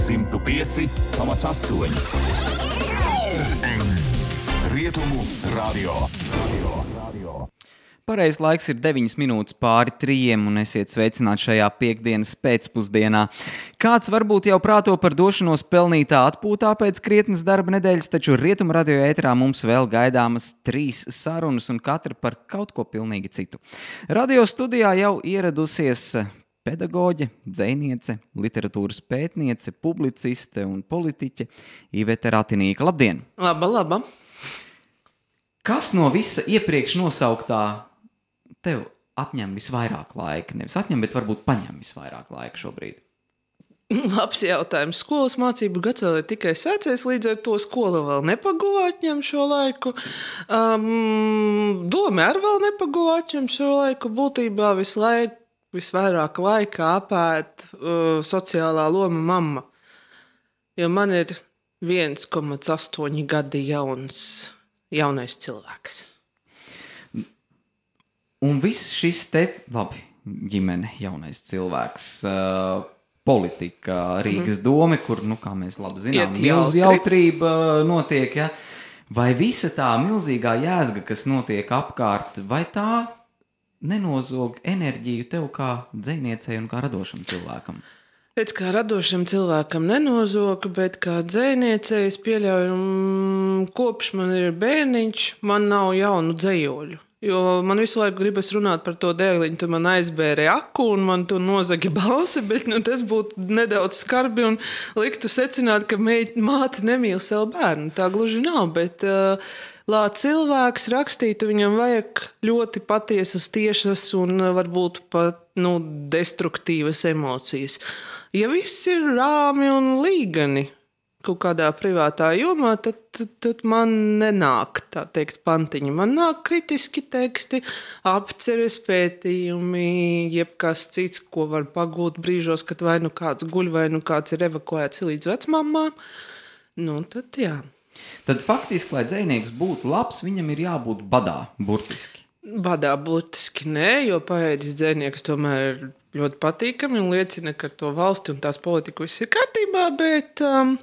105,8 Rietumu radio. radio, radio. Pareizais laiks ir 9 minūtes pāri trījiem, un esiet sveicināti šajā piekdienas pēcpusdienā. Kāds varbūt jau prāto par došanos pelnītā atpūtā pēc krietnes darba nedēļas, taču rietumu radio ēterā mums vēl gaidāmas trīs sarunas, un katra par kaut ko pilnīgi citu. Radio studijā jau ieradusies pedagoģe, dzēniece, literatūras pētniece, publiciste un politiķe Iveta Ratinīka. Labdien! Laba, laba! Kas no visa iepriekš nosauktā tev atņem visvairāk laika? Nevis atņem, bet varbūt paņem visvairāk laika šobrīd. Labs jautājums. Skolas mācību gads vēl ir tikai sācies, līdz ar to skola vēl nepaguva atņem šo laiku. Um, Doma arī vēl nepaguva atņem šo laiku. Būtībā visu laiku, visvairāk laika apēt uh, sociālā loma mamma. Jo man ir 1,8 gadi jauns, jaunais cilvēks. Un viss šis te, labi, ģimene, jaunais cilvēks, uh, politika, Rīgas mm doma, kur, nu, kā mēs labi zinām, Iet milz jautri. jautrība notiek. Ja? Vai visa tā milzīgā jēzga, kas notiek apkārt, vai tā nenozog enerģiju tev kā dziniecei un kā radošam cilvēkam? Pēc kā radošam cilvēkam nenozoga, bet kā dzēniecei es pieļauju, mm, kopš man ir bērniņš, man nav jaunu dzējoļu. Jo man visu laiku gribas runāt par to dēliņu, tu man aizbēri aku un man tu nozagi balsi, bet nu, tas būtu nedaudz skarbi un liktu secināt, ka meit, māte nemīl savu bērnu. Tā gluži nav, bet uh, lai cilvēks rakstītu, viņam vajag ļoti patiesas, tiešas un varbūt pat nu, destruktīvas emocijas. Ja viss ir rāmi un līgani, kaut kādā privātā jomā, tad, tad, tad man nenāk tā teikt pantiņa. Man nāk kritiski teksti, apceres pētījumi, jebkas cits, ko var pagūt brīžos, kad vai nu kāds guļ, vai nu kāds ir evakuēts līdz vecmāmām. Nu, tad jā. Tad faktiski, lai dzinieks būtu labs, viņam ir jābūt badā, burtiski. Badā būtiski nē, jo paēdis dzēnieks tomēr ir ļoti patīkami un liecina, ka ar to valsti un tās politiku viss ir kārtībā, bet um,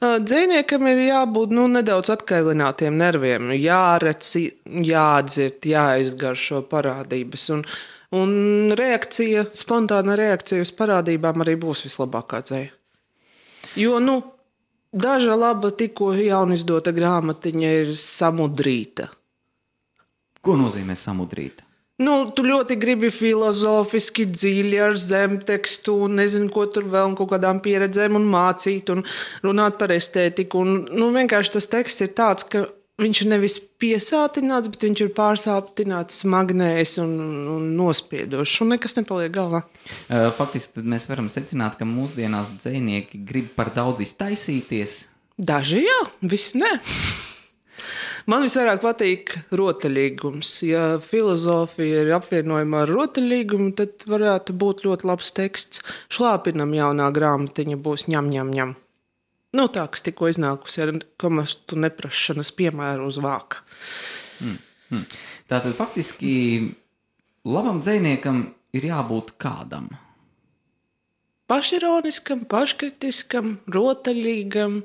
dzēniekam ir jābūt nu, nedaudz atkailinātiem nerviem, jāredz, jāatdzirt, jāizgaršo parādības. Un, un reakcija, spontāna reakcija uz parādībām arī būs vislabākā dzēja. Jo, nu, daža laba, tikko jaunizdota grāmatiņa ir samudrīta. Ko nozīmē samudrīt? Nu, tu ļoti gribi filozofiski, dziļi ar zemtekstu, un nezinu, ko tur vēl, un kaut kādām pieredzēm, un mācīt, un runāt par estētiku. Un, nu, vienkārši tas teksts ir tāds, ka viņš ir nevis piesātināts, bet viņš ir pārsātināts, smagnējs un, un nospiedošs, un nekas nepaliek galvā. Uh, Faktiski mēs varam secināt, ka mūsdienās dzinieki grib par daudz iztaisīties. Daži jā, visi nē. Man visvairāk patīk rotaļīgums. Ja filozofija ir apvienojama ar rotaļīgumu, tad varētu būt ļoti labs teksts. Šlāpinam jaunā grāmatiņa būs ņem, ņem, ņem. Nu, tā, kas tikko iznākusi ar komastu neprašanas piemēru uz vāka. Hmm. Tātad faktiski labam dziniekam ir jābūt kādam. Pašironiskam, paškritiskam, rotaļīgam,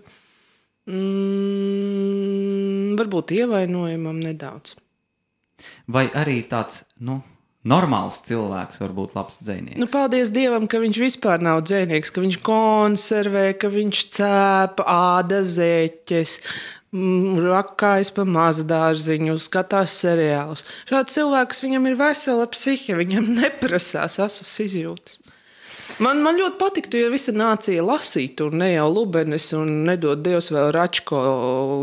mm, varbūt ievainojamam nedaudz. Vai arī tāds nu, normāls cilvēks var būt labs dzinieks? Nu, paldies Dievam, ka viņš vispār nav dzinieks, ka viņš konservē, ka viņš cēpa āda zeķes. mm, Rakājas pa mazdārziņu, skatās seriālus. Šāds cilvēks viņam ir vesela psihe, viņam neprasās asas izjūtas. Man, man ļoti patiktu, ja visa nācija lasītu, ne jau Lubenis, un nedod Dievs vēl Račko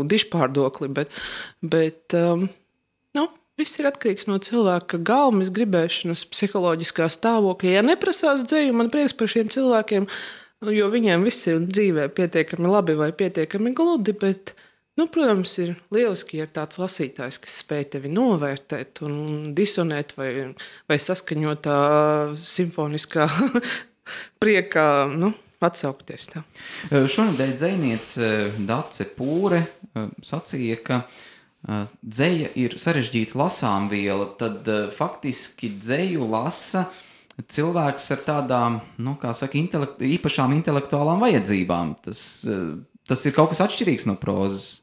dišpārdokli, bet, bet um, nu, viss ir atkarīgs no cilvēka gaumas, gribēšanas, psiholoģiskā stāvokļa. Ja neprasās dzēju, man prieks par šiem cilvēkiem, jo viņiem viss ir dzīvē pietiekami labi vai pietiekami gludi, bet, nu, protams, ir lieliski, ja ir tāds lasītājs, kas spēj tevi novērtēt un disonēt vai, vai saskaņotā simfoniskā priekā nu, atsaukties. Tā. Šonadēļ dziniece Dace Pūre sacīja, ka dzēja ir sarežģīta lasām viela. Tad faktiski dzēju lasa cilvēks ar tādām, nu, kā saka, intelekt, īpašām intelektuālām vajadzībām. Tas, tas ir kaut kas atšķirīgs no prozas.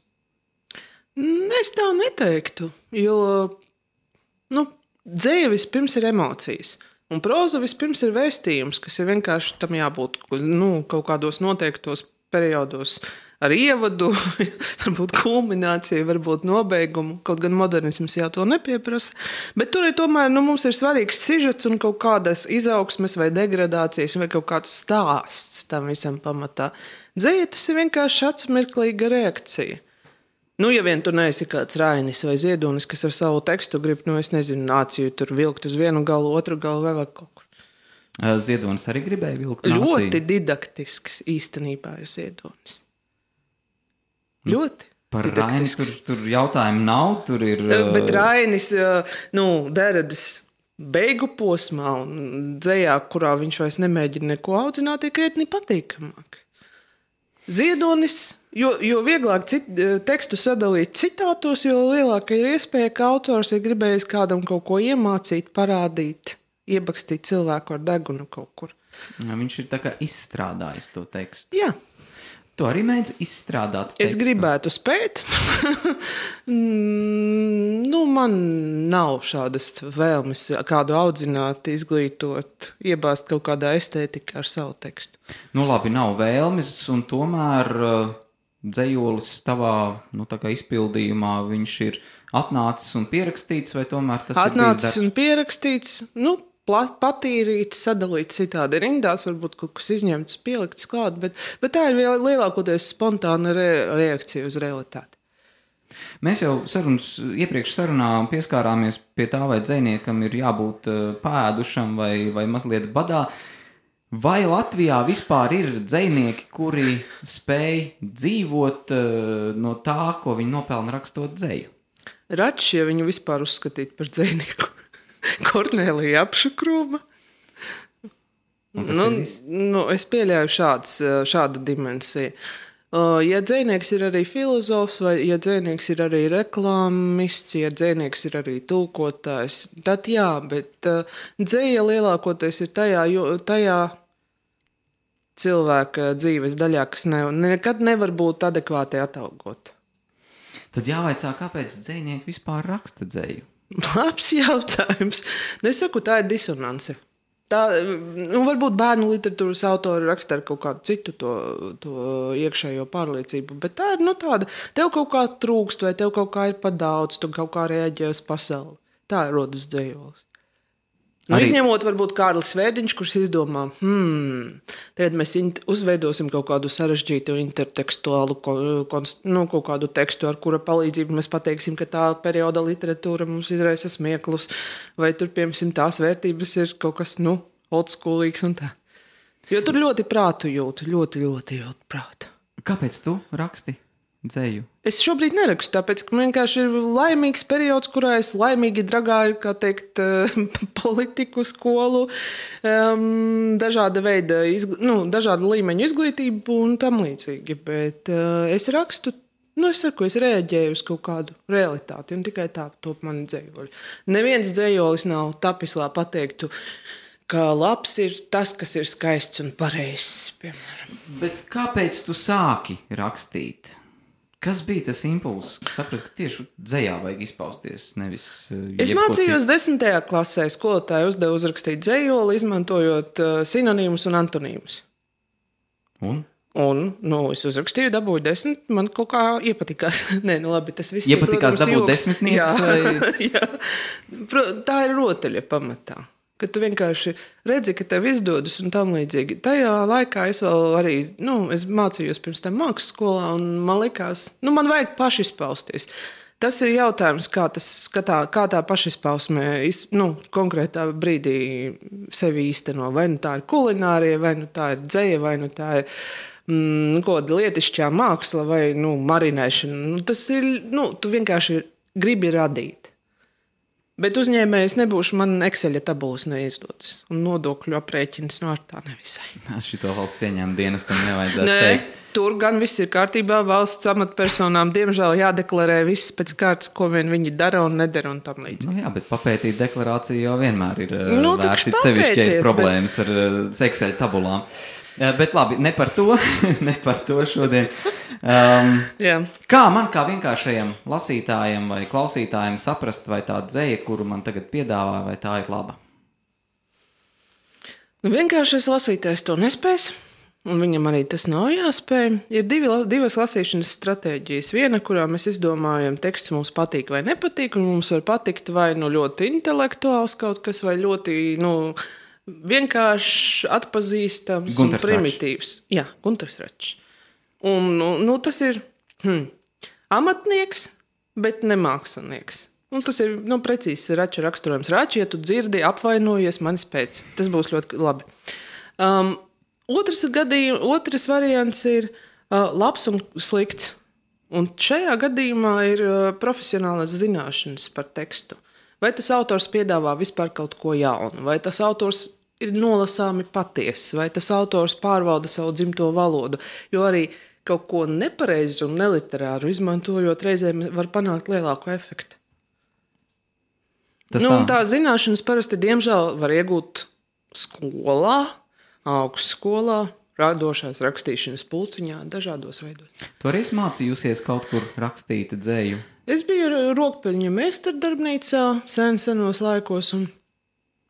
Es tā neteiktu, jo nu, dzēja vispirms ir emocijas. Un proza vispirms ir vēstījums, kas ir vienkārši tam jābūt nu, kaut kādos noteiktos periodos ar ievadu, varbūt kulmināciju, varbūt nobeigumu. Kaut gan modernisms jau to nepieprasa. Bet tur ir tomēr nu, mums ir svarīgs sižets un kaut kādas izaugsmes vai degradācijas vai kaut kāds stāsts tam visam pamatā. Dzēja tas ir vienkārši atsmirklīga reakcija. Nu, ja vien tur neesi kāds rainis vai ziedonis, kas ar savu tekstu grib, nu, es nezinu, nāciju tur vilkt uz vienu galu, otru galu vai vēl kaut kur. Ziedonis arī gribēja vilkt. Ļoti nāciju. didaktisks īstenībā ir ziedonis. Nu, Ļoti. Par Raini tur, tur jautājumu nav. Tur ir, Bet Rainis, nu, Deredes beigu posmā un dzējā, kurā viņš vairs nemēģina neko audzināt, ir krietni patīkamāk. Ziedonis Jo, jo vieglāk cit, e, tekstu sadalīt citātos, jo lielāka ir iespēja, ka autors ir gribējis kādam kaut ko iemācīt, parādīt, iebakstīt cilvēku ar degunu kaut kur. Ja, viņš ir izstrādājis to tekstu. Jā. Tu arī mēģini izstrādāt. Tekstu. Es gribētu spēt. Mm, nu, man nav šādas vēlmes kādu audzināt, izglītot, iebāzt kaut kādā estētikā ar savu tekstu. Nu, labi, nav vēlmes, un tomēr uh, dzējolis tavā nu, izpildījumā viņš ir atnācis un pierakstīts, vai tomēr tas atnācis ir atnācis un pierakstīts? Nu, patīrīts, sadalīts citādi rindās, varbūt kaut kas izņemts, pielikts klāt, bet, bet tā ir lielākoties spontāna re, reakcija uz realitāti. Mēs jau sarunas, iepriekš sarunā pieskārāmies pie tā, vai dziniekam ir jābūt eh, pēdušam vai, vai mazliet badā. Vai Latvijā vispār ir dzinieki, kuri spēj dzīvot uh, no tā, ko viņi nopelna rakstot dzēju? Račs, ja viņu vispār uzskatīt par dzinieku, Kornelija apšakrūma. Nu, nu, es pieļauju šāds, eh, šādu dimensiju. Uh, ja dzinieks ir arī filozofs, vai ja dzinieks ir arī reklāmists, ja dzinieks ir arī tulkotājs, tad jā, bet uh, dzēja lielākoties ir tajā, tajā cilvēka dzīves daļā, kas ne, nekad nevar būt adekvāti atalgota. Tad jāvaicā, kāpēc dzinieki vispār raksta dzēju? Labs jautājums. Nu, es saku, tā ir disonance. Tā, nu, varbūt bērnu literatūras autori raksta ar kaut kādu citu to, to iekšējo pārliecību, bet tā ir nu, tāda, tev kaut kā trūkst, vai tev kaut kā ir par daudz, tu kaut kā reaģē uz pasauli. Tā rodas dzējolis. Nu, Arī... Izņemot, varbūt Kārlis Vērdiņš, kurš izdomā, hmm, tagad mēs uzveidosim kaut kādu sarežģītu intertekstuālu konst, nu, kaut kādu tekstu, ar kura palīdzību mēs pateiksim, ka tā perioda literatūra mums izraisa smieklus, vai tur, piemēram, tās vērtības ir kaut kas, nu, oldschoolīgs un tā. Jo tur ļoti prātu jūt, ļoti, ļoti jūt prātu. Kāpēc tu raksti? Dzēju? Es šobrīd nerakstu, tāpēc ka man vienkārši ir laimīgs periods, kurā es laimīgi dragāju, kā teikt, politiku, skolu, um, dažāda veida, izgl... nu, dažādu līmeņu izglītību un tam līdzīgi. Bet uh, es rakstu. Nu, es saku, es reaģēju uz kaut kādu realitāti, un tikai tā top mani dzējoļi. Neviens dzējolis nav tapis, lai pateiktu, ka labs ir tas, kas ir skaists un pareizs. Piemēram. Bet kāpēc tu sāki rakstīt? Kas bija tas impulss, kas saprata, ka tieši dzējā vajag izpausties? Nevis, uh, es mācījos desmitajā klasē. Skolotāja uzdeva uzrakstīt dzējoli, izmantojot uh, sinonīmus un antonīmus. Un? Un, nu, es uzrakstīju, dabūju desmit. Man kaut kā iepatikās. Nē, nu labi, tas viss iepatikās ir. Iepatikās dabūt desmitniekus? Vai... Jā, tā ir rotaļa pamatā ka tu vienkārši redzi, ka tev izdodas un tam līdzīgi. Tajā laikā es vēl arī nu, es mācījos pirms tam mākslas skolā, un man likās, nu, man vajag pašizpausties. Tas ir jautājums, kā, tas, kā, tā, kā tā pašizpausme nu, konkrētā brīdī sevi īsteno. Vai nu tā ir kulinārija, vai nu tā ir dzēja, vai nu tā ir mm, kaut kāda lietišķā māksla, vai nu, marinēšana. Nu, tas ir, nu, tu vienkārši gribi radīt. Bet uzņēmējs nebūšu, man Excel tabulas neizdodas. Un nodokļu aprēķins no ar tā nevisai. Šito valsts ieņēmuma dienestam nevajadzētu Nē, teikt. tur gan viss ir kārtībā. Valsts amatpersonām diemžēl jādeklarē viss pēc kārtas, ko vien viņi dara un nedara un tam līdzīgi. Nu, jā, bet papētīt deklarāciju jau vienmēr ir Nu, nu, tak vērts. Sevišķi, ir bet- problēmas ar uh, Excel tabulām. Uh, Bet labi, ne par to, ne par to šodien. Um, Jā. kā man, kā vienkāršajam lasītājam vai klausītājam, saprast, vai tā dzēja, kuru man tagad piedāvā, vai tā ir laba? Nu, vienkāršais lasītājs to nespēs. Un viņam arī tas nav jāspēj. Ir divi, divas lasīšanas stratēģijas. Viena, kurā mēs izdomājam, teksts mums patīk vai nepatīk, un mums var patikt vai nu ļoti intelektuāls kaut kas, vai ļoti nu, vienkārši atpazīstams un Gunters Račs. primitīvs. Jā, Gunārs Račs. Un nu, nu, tas ir hm, amatnieks, bet ne mākslinieks. Nu, tas ir nu, precīzs rača raksturojums. Račs, ja tu dzirdi, apvainojies manis pēc. Tas būs ļoti labi. Um, otrs, gadījum, otrs variants ir uh, labs un slikts. Un šajā gadījumā ir uh, profesionālas zināšanas par tekstu. Vai tas autors piedāvā vispār kaut ko jaunu, vai tas autors ir nolasāmi patiess, vai tas autors pārvalda savu dzimto valodu. Jo arī kaut ko nepareizu un neliterāru izmantojot, reizēm var panākt lielāku efektu. Tas nu, tā. tā. zināšanas parasti, diemžēl, var iegūt skolā, augstskolā, radošās rakstīšanas pulciņā, dažādos veidos. Tu arī mācījusies kaut kur rakstīt dzēju. Es biju rokpeļņa meistardarbnīcā sen senos laikos. Un,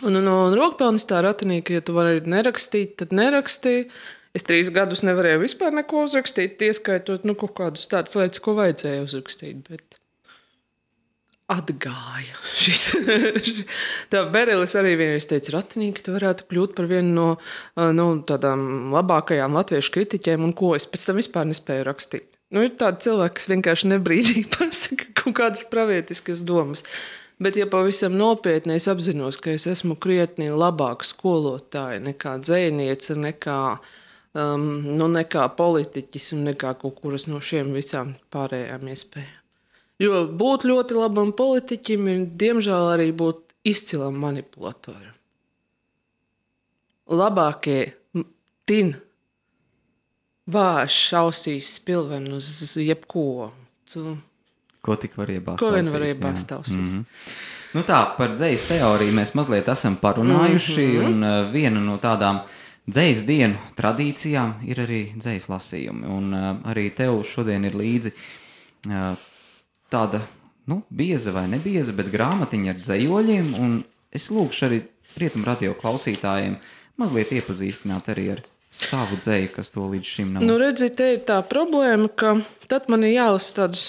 un, un, un rokpelnis tā ratinīja, ka, ja tu vari nerakstīt, tad nerakstīji. Es trīs gadus nevarēju vispār neko uzrakstīt, ieskaitot nu, kaut kādas tādas lietas, ko vajadzēja uzrakstīt. Bet atgāja. Šis, tā Berelis arī vienreiz teica, Ratinīgi, tu varētu kļūt par vienu no nu, tādām labākajām latviešu kritiķiem, un ko es pēc tam vispār nespēju rakstīt. Nu, ir tādi cilvēki, kas vienkārši nebrīdīgi pasaka kaut kādas pravietiskas domas. Bet, ja pavisam nopietni es apzinos, ka es esmu krietni labāka skolotāja nekā dzēniece, nekā, um, nu, nekā politiķis un nekā kaut kuras no šiem visām pārējām iespējām. Jo būt ļoti labam politiķim ir, diemžēl, arī būt izcilam manipulatoram. Labākie tin vāš ausīs spilvenu uz jebko. Tu, Ko tik var iebāzt? ko vien var iebāzt ausīs. Mhm. Nu tā, par dzīslu teoriju mēs mazliet esam parunājuši. Mm -hmm. Un uh, viena no tādām dzīslu dienu tradīcijām ir arī dzīslu lasījumi. Un uh, arī tev šodien ir līdzi uh, tāda nu, bieza vai nebieza, bet grāmatiņa ar dzējoļiem. Un es lūgšu arī rietumu radio klausītājiem mazliet iepazīstināt arī ar savu dzēju, kas to līdz šim nav. Nu, redziet, te ir tā problēma, ka tad man ir jālasa tādus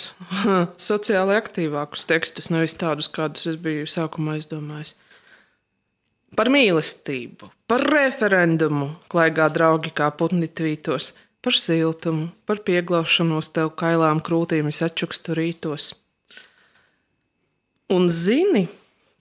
sociāli aktīvākus tekstus, nevis tādus, kādus es biju sākumā izdomājis. Par mīlestību, par referendumu, klaigā draugi kā putni tvītos, par siltumu, par pieglaušanos tev kailām krūtīm es atčukstu rītos. Un zini,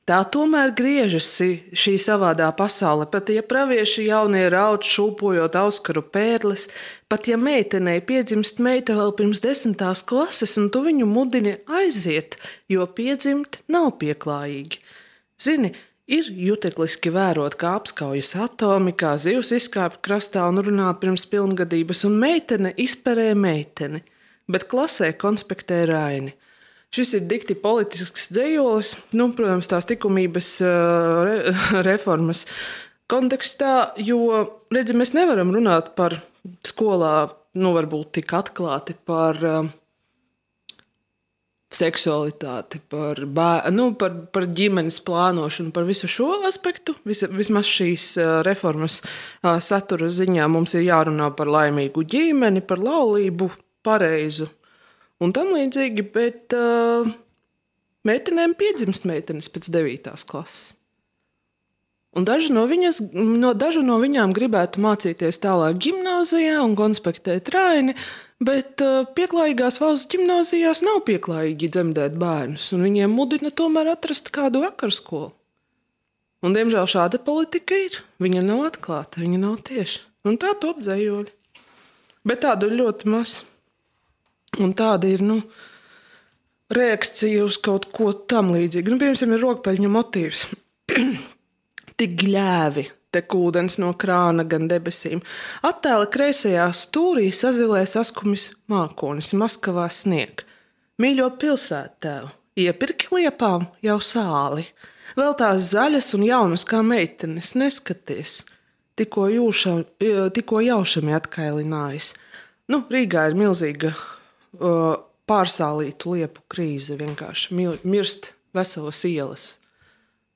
tā tomēr griežas šī savādā pasaule. Pat ja pravieši jaunie raud šūpojot auskaru pērles, pat ja meitenei piedzimst meita vēl pirms desmitās klases, un tu viņu mudini aiziet, jo piedzimt nav pieklājīgi. Zini, ir jutekliski vērot, kā apskaujas atomi, kā zivs izkāpj krastā un runā pirms pilngadības, un meitene izperē meiteni, bet klasē konspektē raini. Šis ir dikti politisks dzējolis, nu, protams, tās likumības uh, re, reformas kontekstā, jo, redziet, mēs nevaram runāt par skolā, nu, varbūt tik atklāti par uh, seksualitāti, par, bē, nu, par, par ģimenes plānošanu, par visu šo aspektu. Vis, vismaz šīs uh, reformas satura ziņā mums ir jārunā par laimīgu ģimeni, par laulību, pareizu un tam līdzīgi, bet uh, meitenēm piedzimst meitenes pēc 9. klases. Un daži no, viņas, no, daži no viņām gribētu mācīties tālāk gimnājā un konspektēt raini, bet uh, pieklājīgās valsts gimnājās nav pieklājīgi dzemdēt bērnus, un viņiem mudina tomēr atrast kādu vakarskolu. Un, diemžēl šāda politika ir. Viņa nav atklāta, viņa nav tieša. Un tā top dzējoļi. Bet tādu ir ļoti maz. Un tāda ir, nu, reakcija uz kaut ko tam līdzīgu. Nu, piemēram, ir rokpeļņa motīvs. Tik gļēvi tek ūdens no krāna gan debesīm. Attēla kreisajā stūrī sazilē saskumis mākonis, Maskavā snieg. Mīļo pilsētēvu, iepirki liepām jau sāli. Vēl tās zaļas un jaunas kā meitenes, neskaties. Tikko, jūšam, tikko jaušami atkailinājis. Nu, Rīgā ir milzīga pārsālītu liepu krīze. Vienkārši mirst veselas ielas.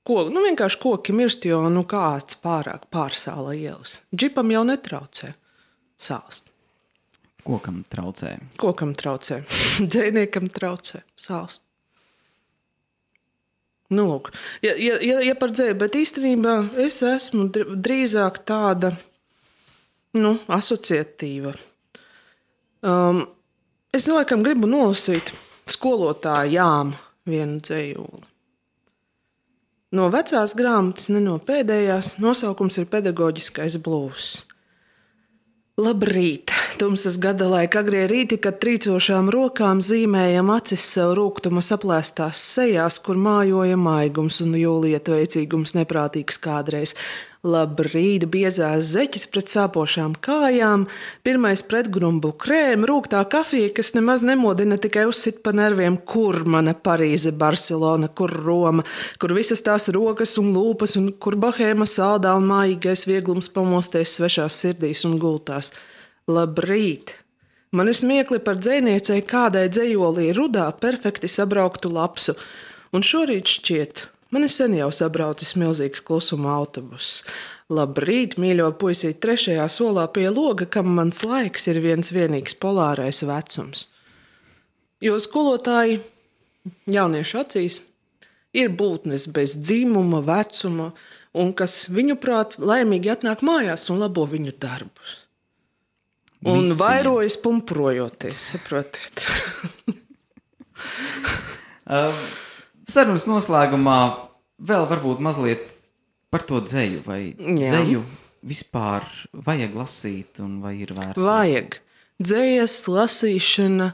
Ko, nu, vienkārši koki mirst, jo nu, kāds pārāk pārsāla ielas. Džipam jau netraucē sāls. Kokam traucē? Kokam traucē. Dzēniekam traucē sāls. Nu, lūk, ja, ja, ja, ja par dzēju, bet īstenībā es esmu drīzāk tāda nu, asociatīva. Um, es laikam gribu nolasīt skolotājām vienu dzējoli. No vecās grāmatas, ne no pēdējās, nosaukums ir pedagoģiskais blūzs. Labrīt! Tumsas gada laika agrie rīti, kad trīcošām rokām zīmējam acis sev rūkuma saplēstās sejās, kur mājoja maigums un jūlieta veicīgums neprātīgs kādreiz. Labrīt, biezās zeķis pret sāpošām kājām, pirmais pretgrumbu krēma, rūktā kafija, kas nemaz nemodina, tikai uzsit pa nerviem, kur mana Parīze, Barcelona, kur Roma, kur visas tās rokas un lūpas, un kur bahēma saldā un mājīgais vieglums pamosties svešās sirdīs un gultās. Labrīt! Man ir smiekli par dzēniecei, kādai dzējolī rudā perfekti sabrauktu lapsu, un šorīt šķiet, Man ir sen jau sabraucis milzīgs klusuma autobuss. Labrīt, mīļo puisīt, trešajā solā pie loga, kam mans laiks ir viens vienīgs polārais vecums. Jo skolotāji jauniešu acīs ir būtnes bez dzimuma, vecuma, un kas viņuprāt laimīgi atnāk mājās un labo viņu darbus. Un Misija. vairojas pumprojoties, saprotiet. uh. Sarunas noslēgumā vēl varbūt mazliet par to dzēju. Vai Jā. dzēju vispār vajag lasīt, un vai ir vērts? Vajag. Dzējas lasīšana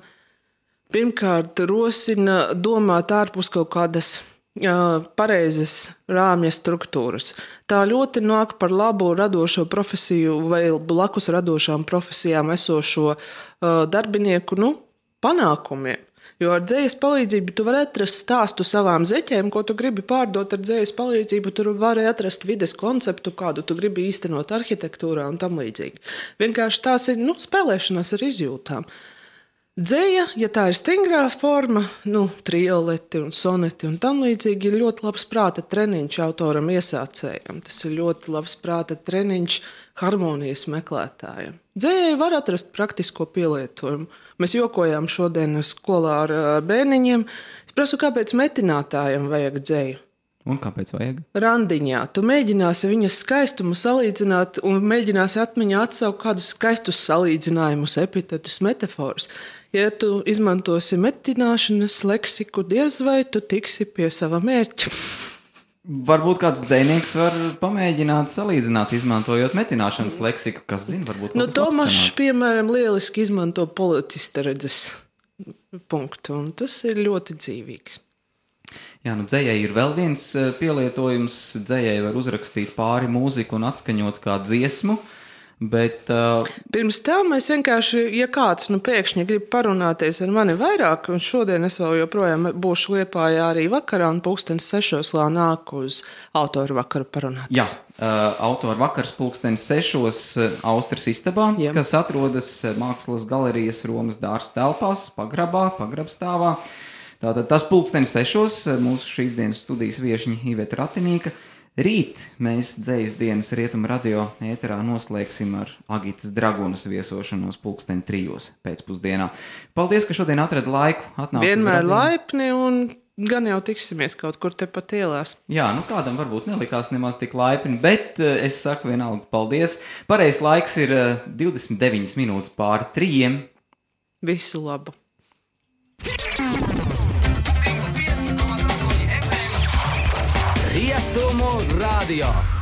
pirmkārt rosina domāt ārpus kaut kādas pareizas rāmja struktūras. Tā ļoti nāk par labu radošo profesiju vai blakus radošām profesijām esošo darbinieku nu, panākumiem. Jo ar dzīslas palīdzību tu vari atrast stāstu savām zeķēm, ko tu gribi pārdot ar dzīslas palīdzību. Tur vari atrast vides konceptu, kādu tu gribi īstenot arhitektūrā un tam līdzīgi. Vienkārši tās ir nu, spēlēšanās ar izjūtām. Dzēja, ja tā ir stingrā forma, nu, trioleti un soneti un tam līdzīgi, ir ļoti labs prāta treniņš autoram iesācējam. Tas ir ļoti labs prāta treniņš harmonijas meklētājiem. Dzējai var atrast praktisko pielietojumu. Mēs jokojām šodien skolā ar bērniņiem. Es prasu, kāpēc metinātājiem vajag dzēju? Un kāpēc vajag? Randiņā. Tu mēģināsi viņas skaistumu salīdzināt, un mēģināsi atmiņā atsaukt kādus skaistus salīdzinājumus, epitetus, metaforus. Ja tu izmantosi metināšanas leksiku, diez vai tu tiksi pie sava mērķa. Varbūt kāds dzinieks var pamēģināt salīdzināt, izmantojot metināšanas leksiku, kas zina, varbūt nu, Tomašs, piemēram, lieliski izmanto policista redzes punktu, un tas ir ļoti dzīvīgs. Jā, nu dzējai ir vēl viens eh, pielietojums. Dzējai var uzrakstīt pāri mūziku un atskaņot kā dziesmu. Uh, Bet, uh, Pirms tam es vienkārši, ja kāds nu, pēkšņi grib parunāties ar mani vairāk, un šodien es vēl joprojām būšu liepājā arī vakarā, un pulkstenis sešos vēl nāk uz autoru vakaru parunāties. Jā, uh, autoru vakars pulkstenis sešos uh, Austras istabā, Jā. kas atrodas uh, Mākslas galerijas Romas dārza telpās, pagrabā, pagrabstāvā. Tātad tas pulkstenis sešos uh, mūsu šīs dienas studijas viešņi Iveta Ratinīka. Rīt mēs dzīs dienas rietumu radio ēterā noslēgsim ar Agitas Dragonas viesošanos pulksteni trijos pēcpusdienā. Paldies, ka šodien atrada laiku. Vienmēr laipni un gan jau tiksimies kaut kur tepat ielās. Jā, nu kādam varbūt nelikās nemaz tik laipni, bet uh, es saku vienalga paldies. Pareizais laiks ir uh, eh, 29 minūtes pāri trījiem. Visu labu! Radio.